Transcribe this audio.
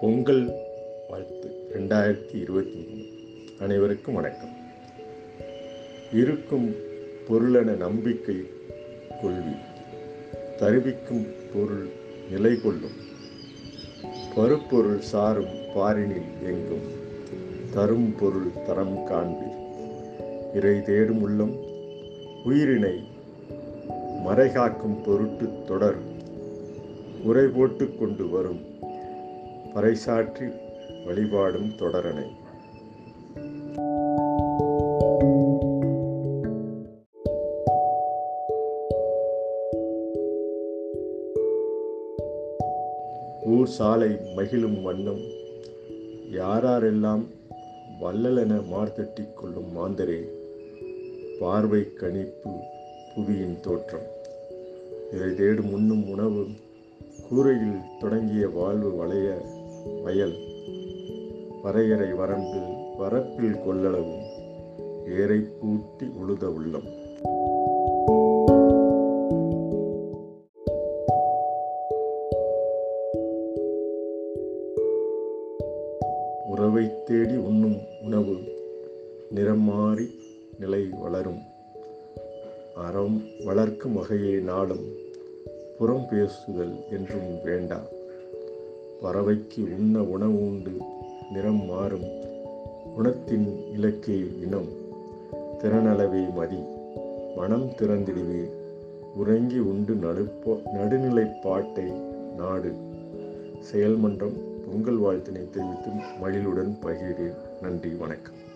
பொங்கல் வாழ்த்து. ரெண்டாயிரத்தி இருபத்தி மூணு. அனைவருக்கும் வணக்கம். இருக்கும் பொருளென நம்பிக்கை கொள்வி. தருவிக்கும் பொருள் நிலை கொள்ளும். பருப்பொருள் சாரும் பாரினில் எங்கும். தரும் பொருள் தரம் காண்பீர் இறை தேடும் உள்ளம் உயிரினை மறைகாக்கும் பொருட்டு தொடர் உரை போட்டு கொண்டு வரும் பறைசாற்றி வழிபாடும் தொடரனை ஊர் சாலை மகிழும் வண்ணம் யாரெல்லாம் வள்ளலென மார்த்தட்டி கொள்ளும் மாந்தரே பார்வை கணிப்பு புவியின் தோற்றம். இதை தேடும் உண்ணும் உணவு கூரையில் தொடங்கிய வாழ்வு வளைய வயல். வரையறை வரம்பு வரப்பில் கொள்ளளவும் ஏரை பூட்டி உழுத உள்ளம். உறவை தேடி உண்ணும் உணவு நிறம் மாறி நிலை வளரும். அறம் வளர்க்கும் வகையை நாளும் புறம் பேசுதல் என்றும் வேண்டா. பறவைக்கு உண்ண உணவு உண்டு. நிறம் மாறும். குணத்தின் இலக்கே இனம். திறனளவே மதி. மனம் திறந்திடுவே. உறங்கி உண்டு நடுப்போ நடுநிலைப்பாட்டை நாடு. செயல்மன்றம் பொங்கல் வாழ்த்தினை தெரிவித்து மகிழுடன் பகிர்கிறேன். நன்றி வணக்கம்.